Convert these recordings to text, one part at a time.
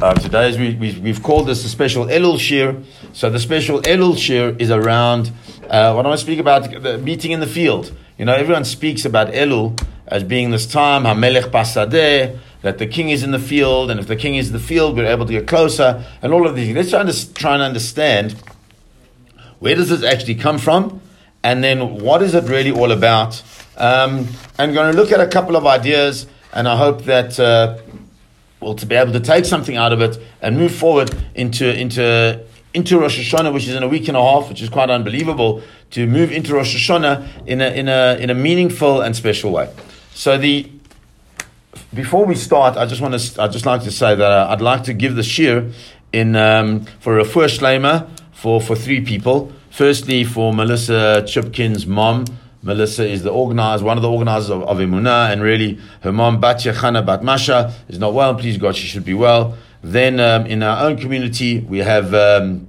Uh, today, we, we, have called this a special Elul shiur. So the special Elul shiur is around uh, what I want to speak about the meeting in the field. You know, everyone speaks about Elul as being this time, HaMelech Basadeh, that the king is in the field, and if the king is in the field, we're able to get closer, and all of these. Let's try, to, try and understand where does this actually come from, and then what is it really all about. Um, I'm going to look at a couple of ideas, and I hope that uh, well, to be able to take something out of it and move forward into into into Rosh Hashanah, which is in a week and a half, which is quite unbelievable, to move into Rosh Hashanah in a in a in a meaningful and special way. So the before we start, I just want to I just like to say that uh, I'd like to give the shir in um, for a first lamer for for three people. Firstly, for Melissa Chipkin's mom Melissa is the organizer, one of the organizers of, of and really her mom, Batya Chana Bat Masha, is not well. Please God, she should be well. Then um, in our own community, we have um,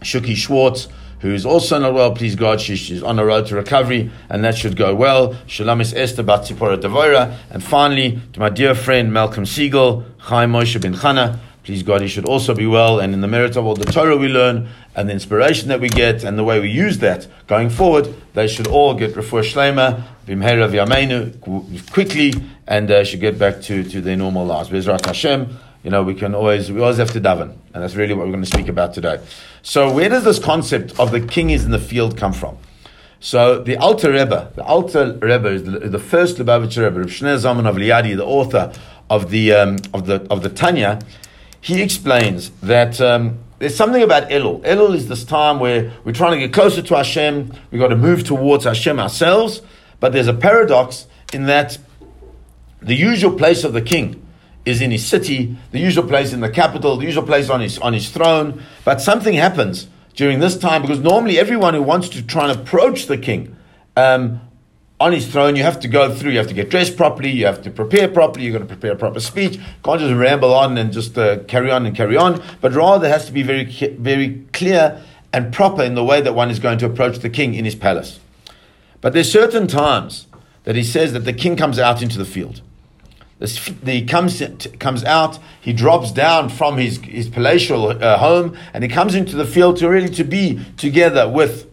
Shuki Schwartz, who's also not well. Please God, she, she's on the road to recovery, and that should go well. Shalamis Esther Bat Tzipora Devora. And finally, to my dear friend Malcolm Siegel, Chaim Moshe Ben Chana, Please God, he should also be well, and in the merit of all the Torah we learn, and the inspiration that we get, and the way we use that going forward, they should all get refuah shlema, bimhera v'yameinu, quickly, and uh, should get back to, to their normal lives. Bezrat Hashem, you know, we can always, we always have to daven, and that's really what we're going to speak about today. So where does this concept of the king is in the field come from? So the Alter Rebbe, the Alter Rebbe is the, the first Lubavitcher Rebbe, Rav Shneur Zalman of Liadi, the author of the, um, of the, of the Tanya, he explains that um, there's something about Elul. Elul is this time where we're trying to get closer to Hashem. We've got to move towards Hashem ourselves. But there's a paradox in that the usual place of the king is in his city, the usual place in the capital, the usual place on his, on his throne. But something happens during this time because normally everyone who wants to try and approach the king um, on his throne, you have to go through, you have to get dressed properly, you have to prepare properly, you've got to prepare a proper speech. Can't just ramble on and just uh, carry on and carry on, but rather has to be very, very clear and proper in the way that one is going to approach the king in his palace. But there's certain times that he says that the king comes out into the field. He comes, comes out, he drops down from his, his palatial uh, home, and he comes into the field to really to be together with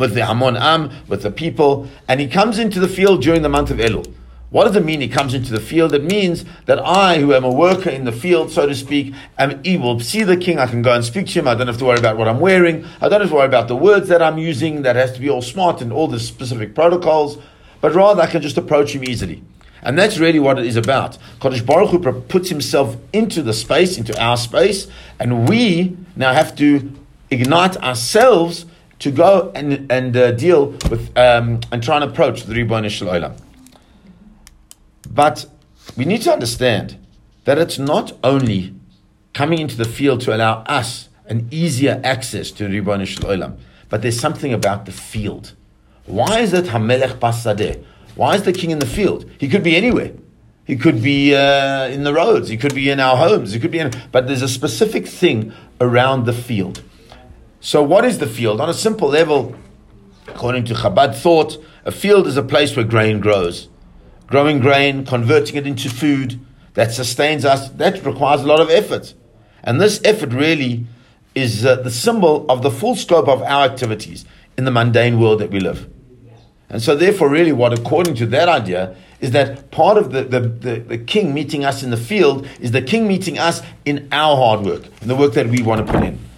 with the Hamon Am, with the people, and he comes into the field during the month of Elul. What does it mean he comes into the field? It means that I, who am a worker in the field, so to speak, am able. See the king, I can go and speak to him. I don't have to worry about what I'm wearing. I don't have to worry about the words that I'm using that has to be all smart and all the specific protocols, but rather I can just approach him easily. And that's really what it is about. Kodesh Baruch Hu puts himself into the space, into our space, and we now have to ignite ourselves to go and, and uh, deal with um, and try and approach the Ribbon Olam. But we need to understand that it's not only coming into the field to allow us an easier access to Ribbon Olam, but there's something about the field. Why is it Hamelech Basadeh? Why is the king in the field? He could be anywhere. He could be uh, in the roads. He could be in our homes. He could be in, but there's a specific thing around the field. So, what is the field? On a simple level, according to Chabad thought, a field is a place where grain grows. Growing grain, converting it into food that sustains us, that requires a lot of effort. And this effort really is uh, the symbol of the full scope of our activities in the mundane world that we live. And so, therefore, really, what, according to that idea, is that part of the, the, the, the, king meeting us in the field is the king meeting us in our hard work, in the work that we want to put in.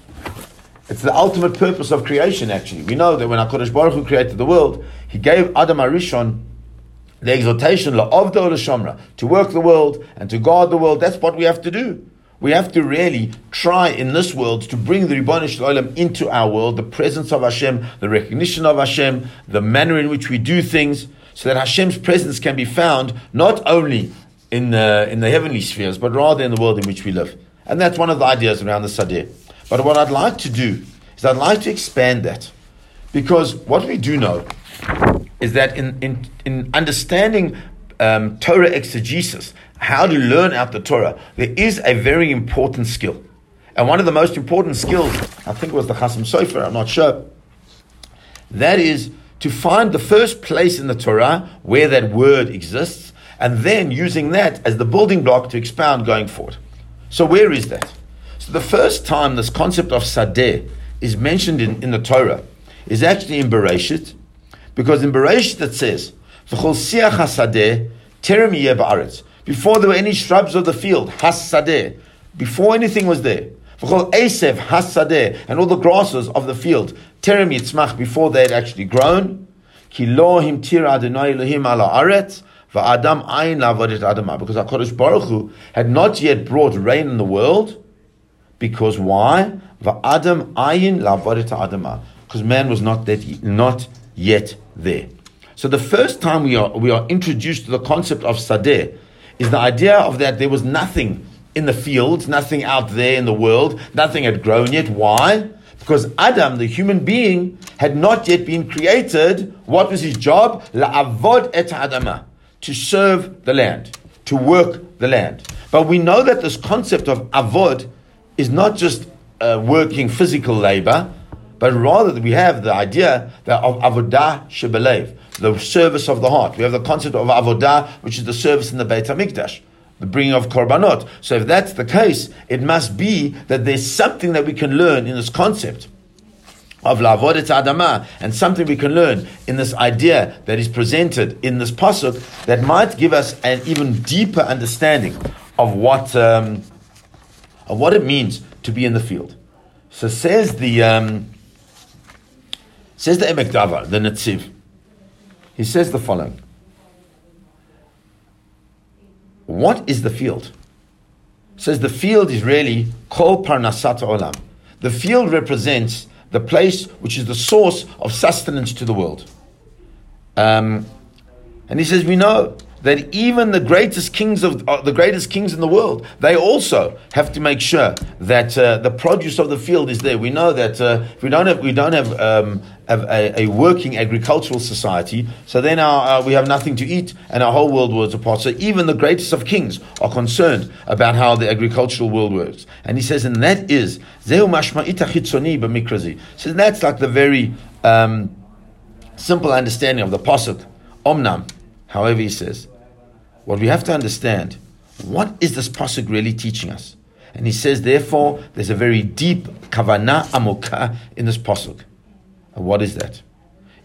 It's the ultimate purpose of creation, actually. We know that when HaKadosh Baruch Hu created the world, he gave Adam HaRishon the exhortation, La'avdo Shomra, to work the world and to guard the world. That's what we have to do. We have to really try in this world to bring the Ribbon Shalom into our world, the presence of Hashem, the recognition of Hashem, the manner in which we do things, so that Hashem's presence can be found not only in the, in the heavenly spheres, but rather in the world in which we live. And that's one of the ideas around the Sadeh. But what I'd like to do is I'd like to expand that. Because what we do know is that in, in, in understanding um, Torah exegesis, how to learn out the Torah, there is a very important skill. And one of the most important skills, I think it was the Chasam Sofer, I'm not sure, that is to find the first place in the Torah where that word exists, and then using that as the building block to expound going forward. So where is that? So the first time this concept of sadeh is mentioned in, in the Torah is actually in Bereshit, because in Bereshit it says, "V'chol siach hasadeh terem ba'aretz." Before there were any shrubs of the field, hasadeh, before anything was there, v'chol esev hasadeh, and all the grasses of the field, terem yitzmach, before they had actually grown, ki lo himtir Adonai Elohim ala aretz, va'adam ayin lavodet adama, because HaKadosh Baruch Hu had not yet brought rain in the world, because why? Va'adam ayin adama, because man was not that, not yet there. So the first time we are, we are introduced to the concept of sadeh is the idea of that there was nothing in the fields, nothing out there in the world, nothing had grown yet. Why? Because Adam, the human being, had not yet been created. What was his job? La'avod et adama, to serve the land, to work the land. But we know that this concept of avod is not just uh, working physical labor, but rather we have the idea that of avodah shebelev, the service of the heart. We have the concept of avodah, which is the service in the Beit Hamikdash, the bringing of korbanot. So if that's the case, it must be that there's something that we can learn in this concept of lavodet adama, and something we can learn in this idea that is presented in this pasuk that might give us an even deeper understanding of what um, of what it means to be in the field. So says the um, says the Emek Davar, the Netziv. He says the following. What is the field? says the field is really Kol Parnasat Olam. The field represents the place which is the source of sustenance to the world. Um, and he says, we know that even the greatest kings of uh, the greatest kings in the world, they also have to make sure that uh, the produce of the field is there. We know that uh, if we don't have we don't have, um, have a, a, working agricultural society, so then our, uh, we have nothing to eat, and our whole world was apart. So even the greatest of kings are concerned about how the agricultural world works. And he says, and that is zeu mashma'ita chitzoni b'mikrazi. So that's like the very um, simple understanding of the pasuk. Omnam, however he says what we have to understand, what is this pasuk really teaching us? And he says, therefore, there's a very deep kavana amoka in this pasuk. And what is that?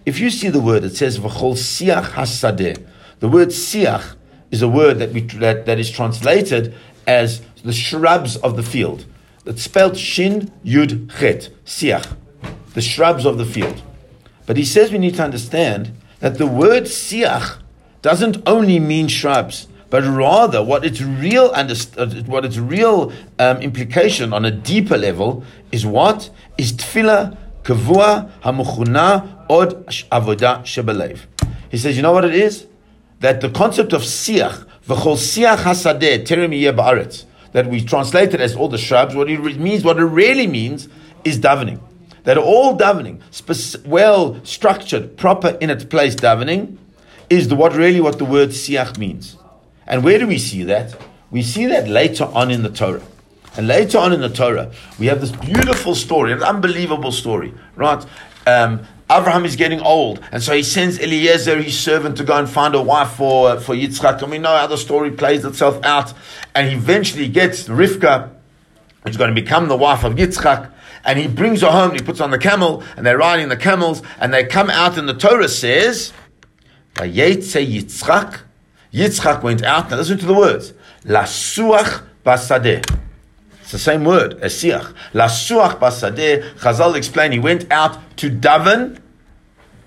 If you see the word, it says v'chol siach hasadeh. The word siach is a word that, we, that, that is translated as the shrubs of the field. It's spelled shin yud chet, siach, the shrubs of the field. But he says we need to understand that the word siach doesn't only mean shrubs, but rather what its real underst- uh, what its real um, implication on a deeper level is what is tefillah kavua hamuchuna od avodah shebelev. He says, you know what it is? That the concept of siach v'chol siach hasadeh terem ba'aretz that we translated as all the shrubs. What it means, what it really means, is davening. That all davening, well structured, proper in its place davening, is the, what really what the word siach means. And where do we see that? We see that later on in the Torah. And later on in the Torah, we have this beautiful story, an unbelievable story, right? Um, Abraham is getting old, and so he sends Eliezer, his servant, to go and find a wife for, for Yitzchak. And we know how the story plays itself out. And he eventually gets Rivka, who's going to become the wife of Yitzchak. And he brings her home, he puts on the camel, and they're riding the camels, and they come out, and the Torah says, Vayetze Yitzchak. Yitzchak went out. Now listen to the words. Lasuach basadeh. It's the same word, esiach. Lasuach basadeh. Chazal explain he went out to daven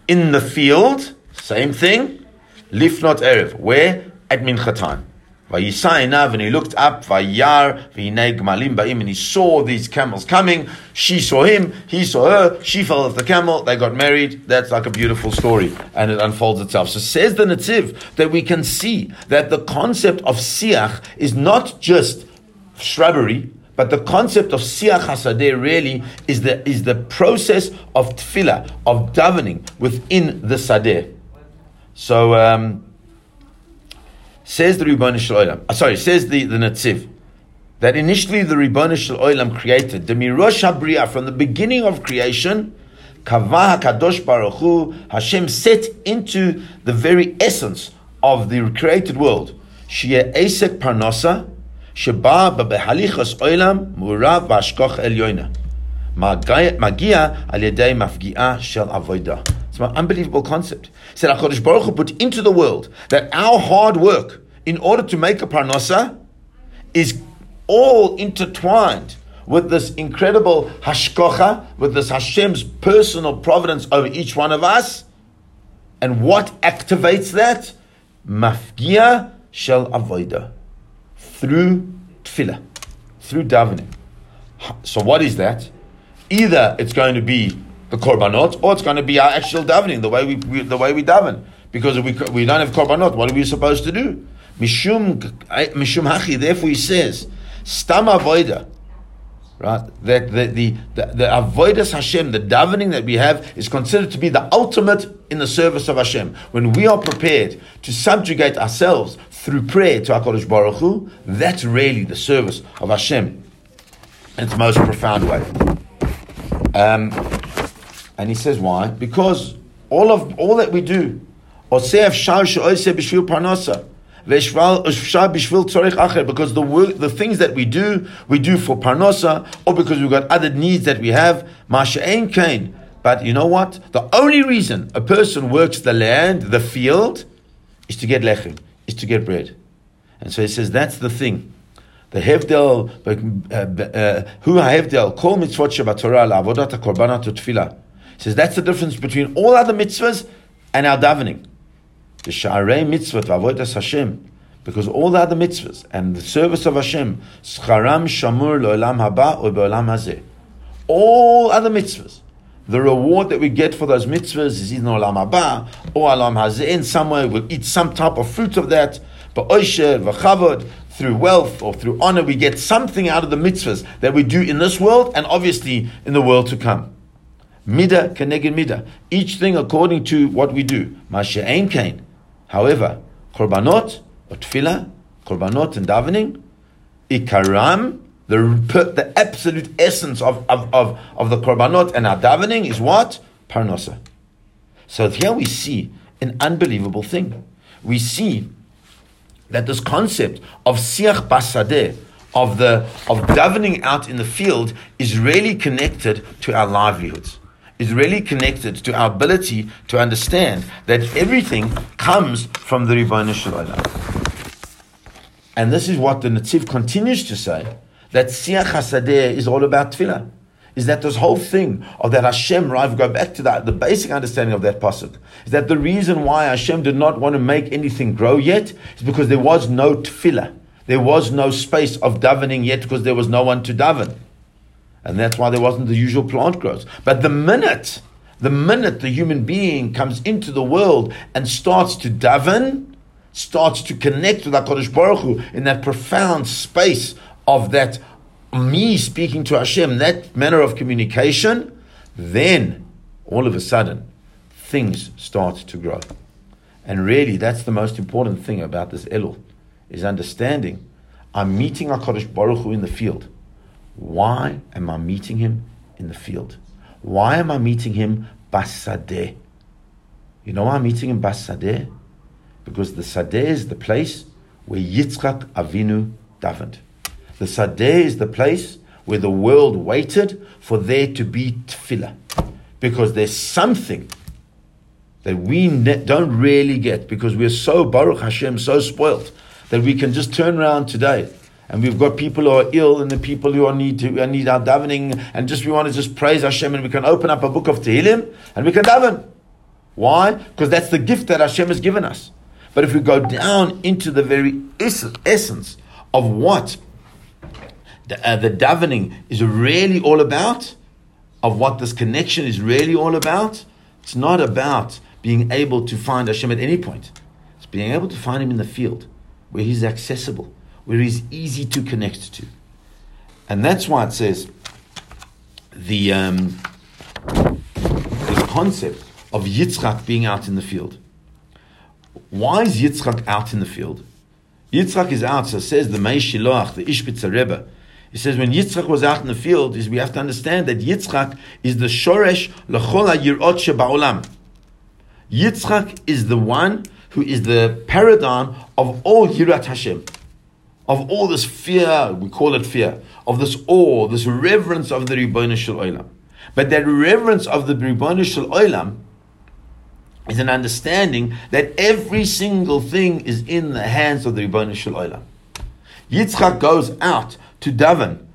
in the field. Same thing. Lifnot erev. Where? At mincha time. And he looked up, Vayar, V'hinei Gmalim Ba'im, and he saw these camels coming. She saw him, he saw her, she fell off the camel, they got married. That's like a beautiful story, and it unfolds itself. So says the Netziv that we can see that the concept of Siach is not just shrubbery, but the concept of Siach Hasadeh really is the, is the process of tefillah, of davening within the Sadeh. So, um, Says the Ribbon Olam. Uh, sorry, says the, the Netziv. That initially the Ribbon Olam created, the Mirosh HaBriah, from the beginning of creation, Kavah HaKadosh Baruch Hu, Hashem set into the very essence of the created world. Shia Esek Parnasa, שבא בהליכוס עולם מעורב בהשכוח עליונה. מגיע על ידי מפגיעה של עבודה. it's an unbelievable concept. He said HaKadosh Baruch Hu put into the world that our hard work in order to make a parnasa is all intertwined with this incredible hashkocha, with this Hashem's personal providence over each one of us. And what activates that? Mafgia shel avoida. Through tefillah, through davening. So what is that? Either it's going to be the korbanot, or it's going to be our actual davening, the way we, we the way we daven. Because we, we don't have korbanot, what are we supposed to do? Mishum, mishum hachi, therefore he says, stam avoida, right? That the the the, the avodas Hashem, the davening that we have, is considered to be the ultimate in the service of Hashem. When we are prepared to subjugate ourselves through prayer to Hakadosh Baruch Hu, that's really the service of Hashem in its most profound way. Um, and he says why? Because all of all that we do, because the work, the things that we do, we do for parnosa, or because we've got other needs that we have. But you know what? The only reason a person works the land, the field, is to get lechem, is to get bread. And so he says that's the thing. The hevdel, uh, uh, who hevdel, kol mitzvot shebatorah la'avodat korbanat tefillah. Says that's the difference between all other mitzvahs and our davening. The Sha'arei mitzvah v'avodas Hashem. Because all the other mitzvahs and the service of Hashem, scharam shamur lo'olam haba or be'olam hazeh. All other mitzvahs, the reward that we get for those mitzvahs is either olam haba or olam hazeh. In some way, we'll eat some type of fruit of that. But oisher v'chavod, through wealth or through honor, we get something out of the mitzvahs that we do in this world and obviously in the world to come. Mida keneged mida. Each thing according to what we do. Masha'ain kain. However, korbanot or korbanot and davening, ikaram, the, the absolute essence of, of, of, of the korbanot and our davening is what? Parnosa. So here we see an unbelievable thing. We see that this concept of siach basadeh, of the of davening out in the field, is really connected to our livelihoods is really connected to our ability to understand that everything comes from the Ribono Shel And this is what the Netziv continues to say, that Siach HaSadeh is all about tefillah. Is that this whole thing of that Hashem, right? Go back to that, the basic understanding of that pasuk. Is that the reason why Hashem did not want to make anything grow yet is because there was no tefillah. There was no space of davening yet because there was no one to daven. And that's why there wasn't the usual plant growth. But the minute, the minute the human being comes into the world and starts to daven, starts to connect with HaKadosh Baruch Hu in that profound space of that me speaking to Hashem, that manner of communication, then all of a sudden things start to grow. And really, that's the most important thing about this Elul, is understanding I'm meeting HaKadosh Baruch Hu in the field. Why am I meeting him in the field? Why am I meeting him basadeh? You know why I'm meeting him basadeh? Because the sadeh is the place where Yitzchak Avinu davened. The sadeh is the place where the world waited for there to be tefillah. Because there's something that we ne- don't really get because we're so Baruch Hashem, so spoiled that we can just turn around today and we've got people who are ill and the people who are need to need our davening and just we want to just praise Hashem and we can open up a book of Tehillim and we can daven. Why? Because that's the gift that Hashem has given us. But if we go down into the very essence of what the, uh, the davening is really all about, of what this connection is really all about, it's not about being able to find Hashem at any point. It's being able to find Him in the field where He's accessible where he's easy to connect to. And that's why it says the, um, the concept of Yitzchak being out in the field. Why is Yitzchak out in the field? Yitzchak is out, so says the Mei Shiloach, the Ishbitzer Rebbe. He says when Yitzchak was out in the field, we have to understand that Yitzchak is the Shoresh L'chol HaYirot Sheba'olam. Yitzchak is the one who is the paradigm of all Yirat Hashem of all this fear, we call it fear, of this awe, this reverence of the Ribbon Shel Olam. But that reverence of the Ribbon Shel Olam is an understanding that every single thing is in the hands of the Ribbon Shel Olam. Yitzchak goes out to daven,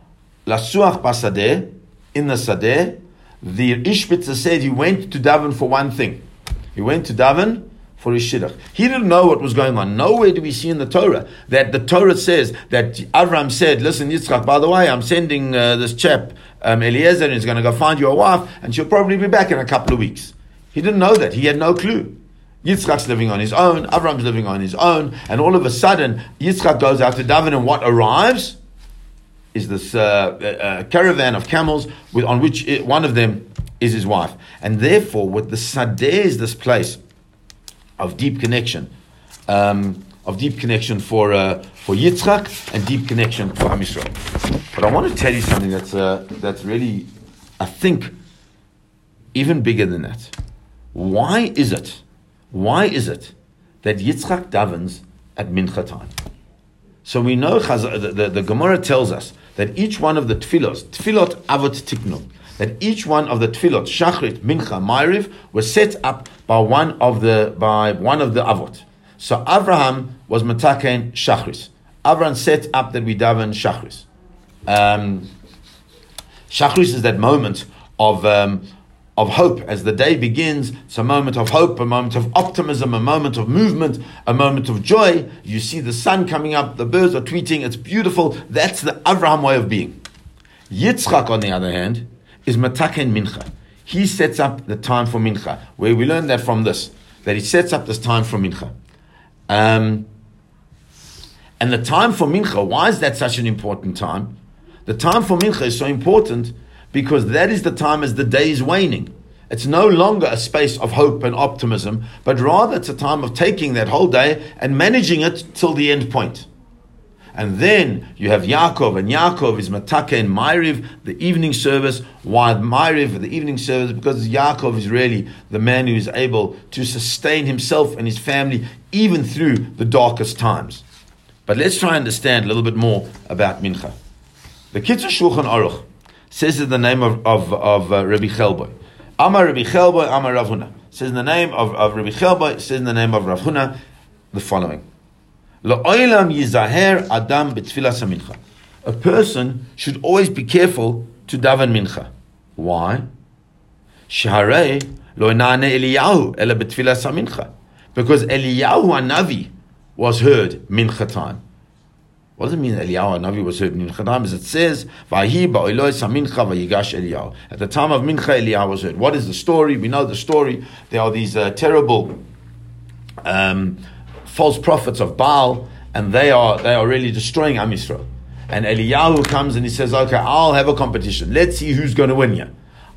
lasuach basadeh, in the sadeh. The Ishbitzer said he went to daven for one thing. He went to daven for his shidduch. He didn't know what was going on. Nowhere do we see in the Torah that the Torah says that Avram said, "Listen, Yitzchak, by the way, I'm sending uh, this chap um, Eliezer, and he's going to go find you a wife, and she'll probably be back in a couple of weeks." He didn't know that. He had no clue. Yitzchak's living on his own, Avram's living on his own, and all of a sudden, Yitzchak goes out to daven, and what arrives is this uh, uh, caravan of camels with, on which it, one of them is his wife. And therefore, what the Sadeh is this place of deep connection, um, of deep connection for, uh, for Yitzchak and deep connection for Am. But I want to tell you something that's, uh, that's really, I think, even bigger than that. Why is it? Why is it that Yitzchak davens at mincha time? So we know the, the, the, Gemara tells us that each one of the tefillot, tefillot avot tiknu, that each one of the tefillot, shachrit, mincha, ma'ariv, was set up by one of the by one of the avot. So Abraham was mataken shachris. Abraham set up that we daven shachris. Um, shachris is that moment of um, of hope as the day begins. It's a moment of hope, a moment of optimism, a moment of movement, a moment of joy. You see the sun coming up, the birds are tweeting, it's beautiful. That's the Avraham way of being. Yitzchak, on the other hand, is Mataken Mincha. He sets up the time for Mincha, where we learn that from this, that he sets up this time for Mincha. Um, and the time for Mincha, why is that such an important time? The time for Mincha is so important because that is the time as the day is waning. It's no longer a space of hope and optimism, but rather it's a time of taking that whole day and managing it till the end point. And then you have Yaakov, and Yaakov is Matake and Ma'ariv, the evening service. Why Ma'ariv, the evening service? Because Yaakov is really the man who is able to sustain himself and his family even through the darkest times. But let's try and understand a little bit more about Mincha. The Kitzur Shulchan Aruch says in the name of, of, of uh, Rabbi Chelboy. Amar Rabbi Chelboy, Amar Rav Huna. Says in the name of, of Rabbi Chelboy, says in the name of Rav Huna, the following. Yizaher adam mincha. A person should always be careful to daven mincha. Why? Shaharei lo Eliyahu ela betfilas mincha. Because Eliyahu Navi was heard mincha time. What does it mean Eliyahu Navi was heard in Mincha? As it says, "Vahi ba'iloi samincha vayigash Eliyahu." At the time of Mincha, Eliyahu was heard. What is the story? We know the story. There are these uh, terrible um, false prophets of Baal, and they are they are really destroying Am Yisrael. And Eliyahu comes and he says, "Okay, I'll have a competition. Let's see who's going to win here."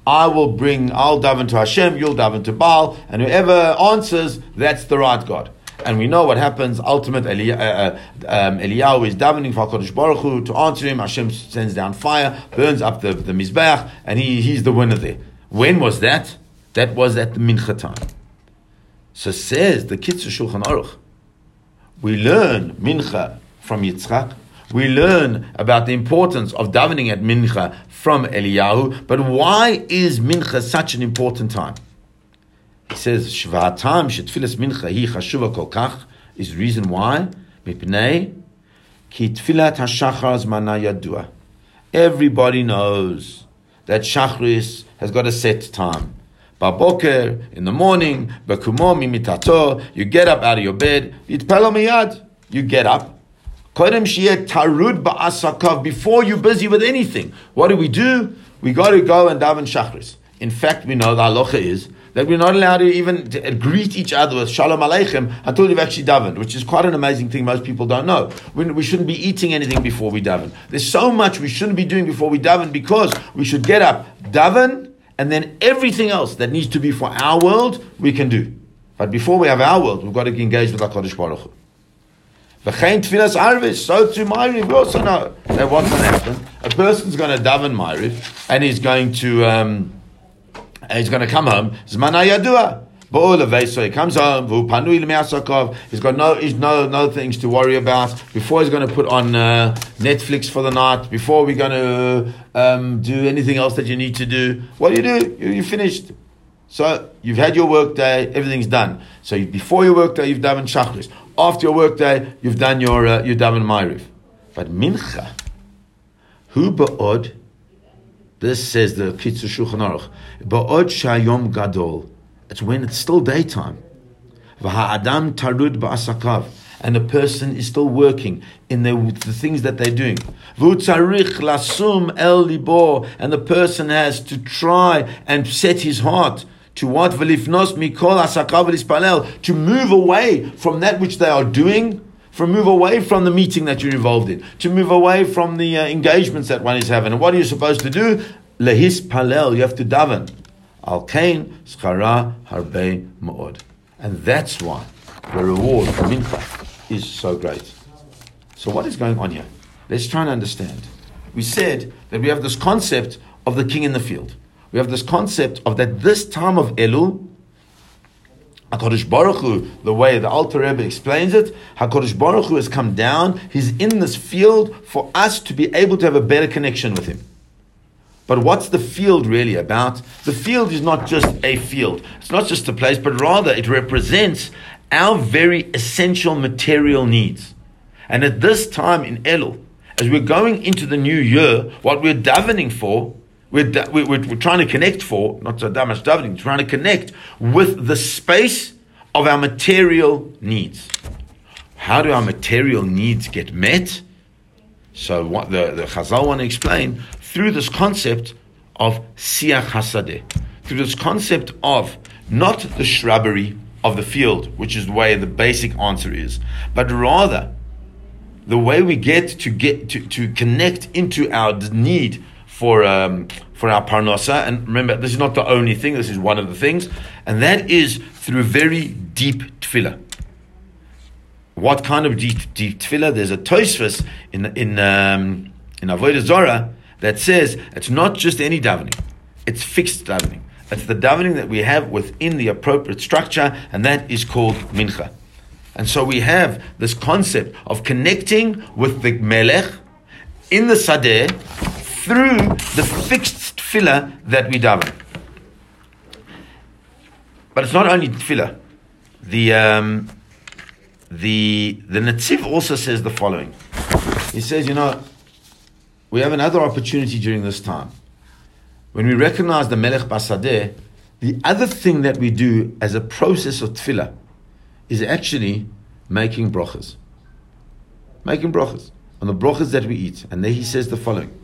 I will bring, I'll daven to Hashem, you'll daven to Baal, and whoever answers, that's the right God. And we know what happens. Ultimate Eli- uh, uh, um, Eliyahu is davening for HaKadosh Baruch Hu to answer him. Hashem sends down fire, burns up the, the Mizbeach, and he, he's the winner there. When was that? That was at the Mincha time. So says the Kitzur Shulchan Aruch. We learn Mincha from Yitzchak. We learn about the importance of davening at Mincha from Eliyahu. But why is Mincha such an important time? He says, Shvatam shetfilas mincha hi chashuva kol kach is reason why. Mipnei ki tfilat hashachar zmana yadua. Everybody knows that Shachris has got a set time. Baboker, in the morning, bakumo mimitato, you get up out of your bed, yitpelo miyad, you get up. Kodem shiyeh tarud ba'asakav, before you're busy with anything. What do we do? We got to go and daven Shachris. In fact, we know the halacha is that we're not allowed to even to greet each other with Shalom Aleichem until you've actually davened, which is quite an amazing thing most people don't know. We, we shouldn't be eating anything before we daven. There's so much we shouldn't be doing before we daven because we should get up, daven, and then everything else that needs to be for our world, we can do. But before we have our world, we've got to engage with HaKadosh Baruch Hu. V'chein tfilas arvis, so to Ma'ariv, we also know that what's going to happen. A person's going to daven Ma'ariv, and he's going to... Um, he's going to come home. Zmana yadua. So he comes home, he's got no, he's no, no things to worry about. Before he's going to put on uh, Netflix for the night, before we're going to um, do anything else that you need to do, what do you do? You, you finished. So you've had your work day, everything's done. So before your work day, you've done Shachris. After your work day, you've done your uh, you've done. But Mincha, who ba'od, this says the Kitzur Shulchan Aruch, ba'od shayom gadol, it's when it's still daytime. V'ha'adam tarud ba'asakav, and the person is still working in the, the things that they're doing. V'utzarich lasum el libo, and the person has to try and set his heart to what velifnos mikol asakav to move away from that which they are doing, from move away from the meeting that you're involved in, to move away from the uh, engagements that one is having. And what are you supposed to do? Lehis palel, you have to daven. Al kain schara harbe ma'od. And that's why the reward for mincha is so great. So what is going on here? Let's try and understand. We said that we have this concept of the king in the field we have this concept of that this time of Elul, HaKadosh Baruch Hu, the way the Alter Rebbe explains it, HaKadosh Baruch Hu has come down, He's in this field for us to be able to have a better connection with Him. But what's the field really about? The field is not just a field. It's not just a place, but rather it represents our very essential material needs. And at this time in Elul, as we're going into the new year, what we're davening for we're, we're, we're, trying to connect for, not so damage davening, trying to connect with the space of our material needs. How do our material needs get met? So what the, the Chazal want to explain through this concept of siach hasadeh, through this concept of not the shrubbery of the field, which is the way the basic answer is, but rather the way we get to get to, to connect into our need for um, for our parnasa. And remember, this is not the only thing. This is one of the things, and that is through very deep tefillah. What kind of deep, tefillah? There's a tosfos in in um, in Avodah Zorah that says it's not just any davening; it's fixed davening. It's the davening that we have within the appropriate structure, and that is called mincha. And so we have this concept of connecting with the melech in the sadeh through the fixed tefillah that we daven. But it's not only tefillah. The um, the the Netziv also says the following. He says, you know, we have another opportunity during this time. When we recognize the Melech Basadeh, the other thing that we do as a process of tefillah is actually making brachas. Making brachas. On the brachas that we eat. And there he says the following.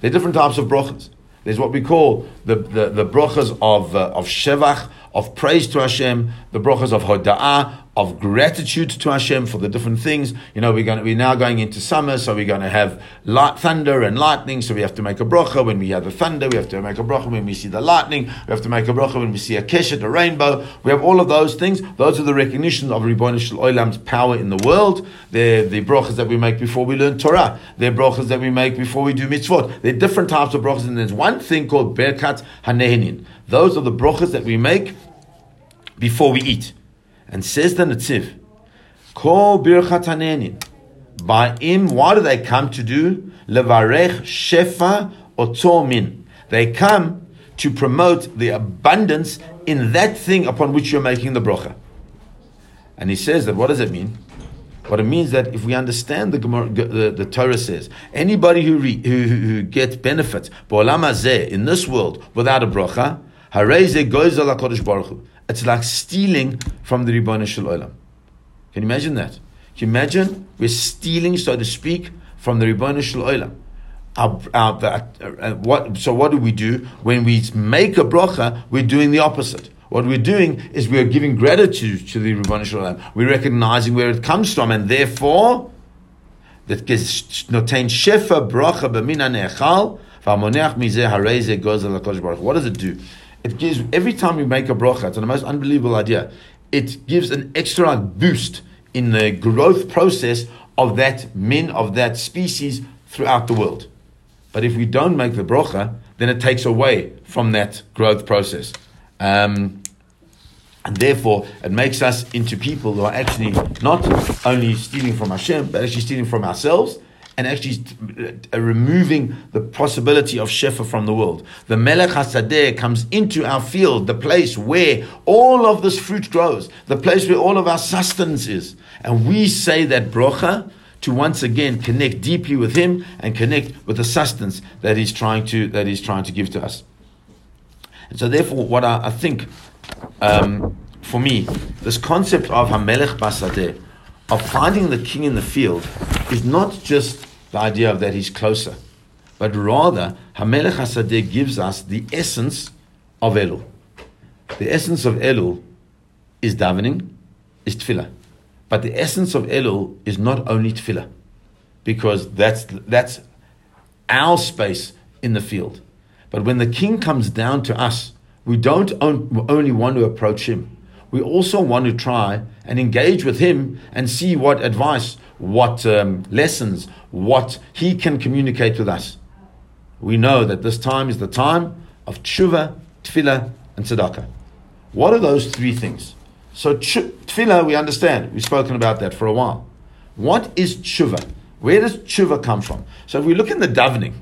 There are different types of brachas. There's what we call the, the, the brachas of, uh, of shevach, of praise to Hashem, the brachas of hoda'ah, of gratitude to Hashem for the different things. You know, we're going to, we're now going into summer, so we're going to have light, thunder and lightning. So we have to make a bracha when we have the thunder. We have to make a bracha when we see the lightning. We have to make a bracha when we see a keshet, a rainbow. We have all of those things. Those are the recognitions of Ribono Shel Olam's power in the world. They're the brachas that we make before we learn Torah. They're brachas that we make before we do mitzvot. They're different types of brachas, and there's one thing called birkat hanehenin. Those are the brachas that we make before we eat. And says the Netziv, Kol birchat hanenin. By him, what do they come to do? Levarech shefa otomin. They come to promote the abundance in that thing upon which you're making the bracha. And he says that what does it mean? What it means that if we understand the the, the Torah says anybody who, re, who, who gets benefit in this world without a bracha, goes baruch it's like stealing from the Ribono Shel. Can you imagine that? Can you imagine we're stealing, so to speak, from the Ribono Shel Olam? Our, our, the, uh, what, so what do we do when we make a bracha? We're doing the opposite. What we're doing is we're giving gratitude to the Ribono Shel. We're recognizing where it comes from, and therefore that gives notain shefa bracha b'mina goes What does it do? It gives every time you make a bracha, it's the most unbelievable idea. It gives an extra boost in the growth process of that min of that species throughout the world. But if we don't make the bracha, then it takes away from that growth process. Um, And therefore, it makes us into people who are actually not only stealing from Hashem, but actually stealing from ourselves and actually uh, removing the possibility of Shefa from the world. The Melech HaSadeh comes into our field, the place where all of this fruit grows, the place where all of our sustenance is. And we say that brocha to once again connect deeply with Him and connect with the sustenance that He's trying to, that he's trying to give to us. And so therefore, what I, I think um, for me, this concept of Hamelech Basadeh, of finding the king in the field, is not just the idea of that he's closer, but rather Hamelech Hasadeh gives us the essence of Elul. The essence of Elul is davening, is tefillah. But the essence of Elul is not only tefillah, because that's, that's our space in the field. But when the king comes down to us, we don't only want to approach him. We also want to try and engage with him and see what advice, what um, lessons, what he can communicate with us. We know that this time is the time of tshuva, tefillah, and tzedakah. What are those three things? So tefillah, we understand. We've spoken about that for a while. What is tshuva? Where does tshuva come from? So if we look in the davening,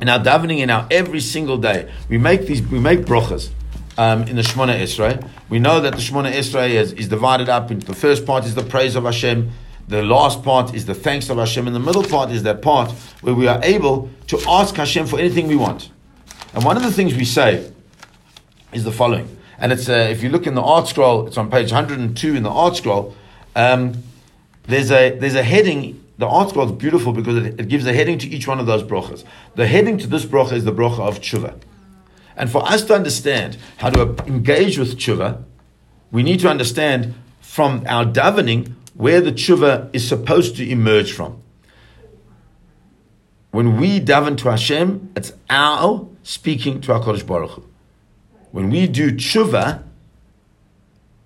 in our davening, in our every single day, we make these, we make brochas. Um, in the Shemona Esrei, we know that the Shemona Esrei is, is divided up into the first part is the praise of Hashem, the last part is the thanks of Hashem, and the middle part is that part where we are able to ask Hashem for anything we want. And one of the things we say is the following, and it's uh, if you look in the ArtScroll, it's on page 102 in the ArtScroll. Um, there's a there's a heading the ArtScroll is beautiful because it, it, gives a heading to each one of those brachas. The heading to this bracha is the bracha of tshuva. And for us to understand how to engage with tshuva, we need to understand from our davening where the tshuva is supposed to emerge from. When we daven to Hashem, it's our speaking to HaKadosh Baruch Hu. When we do tshuva,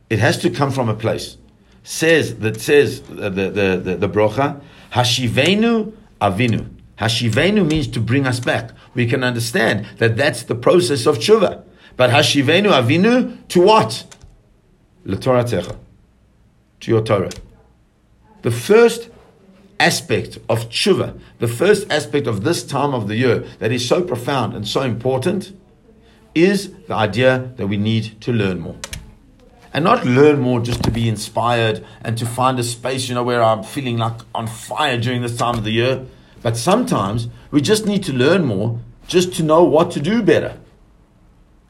it has to come from a place. Says that says the the the, the, the brocha, Hashivenu Avinu. Hashivenu means to bring us back. We can understand that that's the process of tshuva. But Hashivenu Avinu to what? Torah To your Torah. The first aspect of tshuva, the first aspect of this time of the year that is so profound and so important, is the idea that we need to learn more and not learn more just to be inspired and to find a space, you know, where I'm feeling like on fire during this time of the year. But sometimes we just need to learn more just to know what to do better.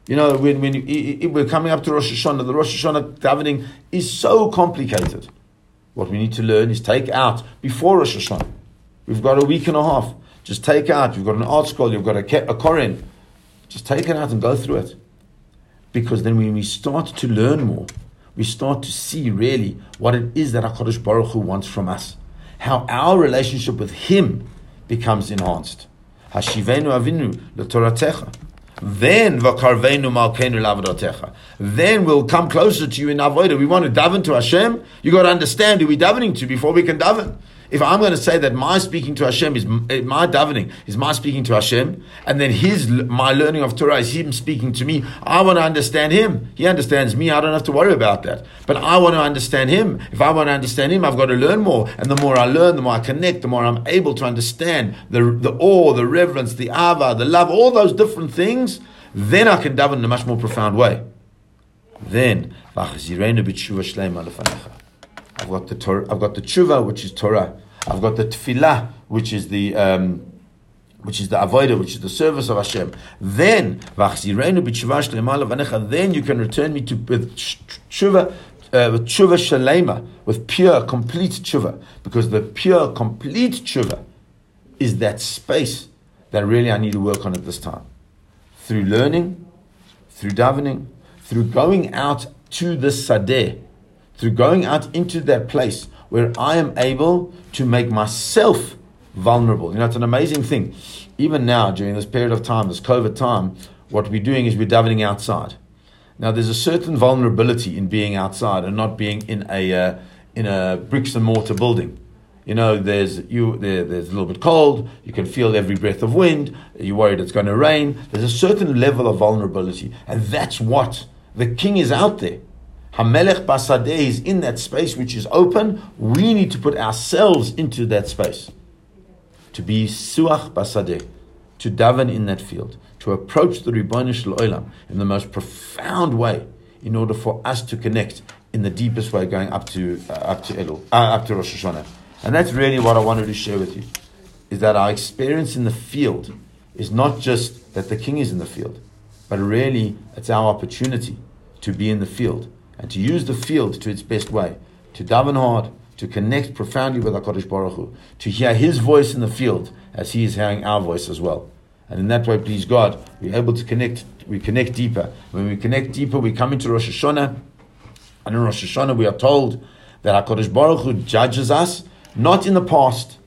You know, when, when you, we're coming up to Rosh Hashanah, the Rosh Hashanah davening is so complicated. What we need to learn is take out before Rosh Hashanah. We've got a week and a half. Just take out. You've got an ArtScroll, you've got a, a. Just take it out and go through it. Because then when we start to learn more, we start to see really what it is that HaKadosh Baruch Hu wants from us. How our relationship with Him becomes enhanced. Hashivenu avinu l'toratecha. Then vakarvenu malkenu lavodatecha. Then we'll come closer to you in avodah. We want to daven to Hashem. You got to understand who we're davening to before we can daven. If I'm going to say that my speaking to Hashem is eh, my davening is my speaking to Hashem, and then his my learning of Torah is him speaking to me, I want to understand him. He understands me. I don't have to worry about that. But I want to understand him. If I want to understand him, I've got to learn more. And the more I learn, the more I connect, the more I'm able to understand the the awe, the reverence, the ava, the love, all those different things. Then I can daven in a much more profound way. Then, I've got the Torah, I've got the tshuva, which is Torah. I've got the tefillah, which is the um, which is the avodah, which is the service of Hashem. Then, then you can return me to with tshuva, uh, with tshuva shalema, with pure, complete tshuva, because the pure, complete tshuva is that space that really I need to work on at this time. Through learning, through davening, through going out to the sadeh, through going out into that place where I am able to make myself vulnerable. You know, it's an amazing thing. Even now, during this period of time, this COVID time, what we're doing is we're davening outside. Now, there's a certain vulnerability in being outside and not being in a uh, in a bricks and mortar building. You know, there's you there, there's a little bit cold. You can feel every breath of wind. You're worried it's going to rain. There's a certain level of vulnerability, and that's what The king is out there. Hamelech Basadeh is in that space which is open. We need to put ourselves into that space. To be Suach Basadeh, to daven in that field, to approach the Ribbonish Olam in the most profound way in order for us to connect in the deepest way going up to uh, up to Elul, uh, up to Rosh Hashanah. And that's really what I wanted to share with you. Is that our experience in the field is not just that the king is in the field, but really it's our opportunity to be in the field and to use the field to its best way, to daven hard, to connect profoundly with HaKadosh Baruch Hu, to hear His voice in the field as He is hearing our voice as well. And in that way, please God, we're able to connect, we connect deeper. When we connect deeper, we come into Rosh Hashanah, and in Rosh Hashanah we are told that HaKadosh Baruch Hu judges us, not in the past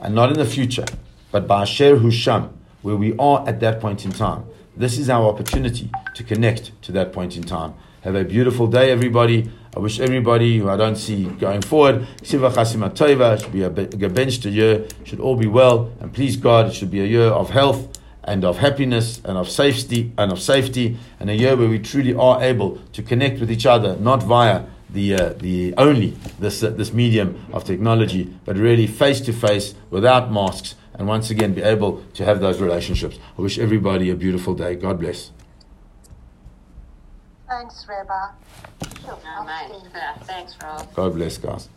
and not in the future, but ba'asher hu sham, where we are at that point in time. This is our opportunity to connect to that point in time. Have a beautiful day, everybody. I wish everybody who I don't see going forward, Siva Chasima Tova, should be a gebenched year, should all be well, and please God, it should be a year of health and of happiness and of safety and of safety, and a year where we truly are able to connect with each other, not via the uh, the only this uh, this medium of technology, but really face to face without masks, and once again be able to have those relationships. I wish everybody a beautiful day. God bless. Thanks, Rebbe. Oh, mate. Thanks, Rob. God bless, guys.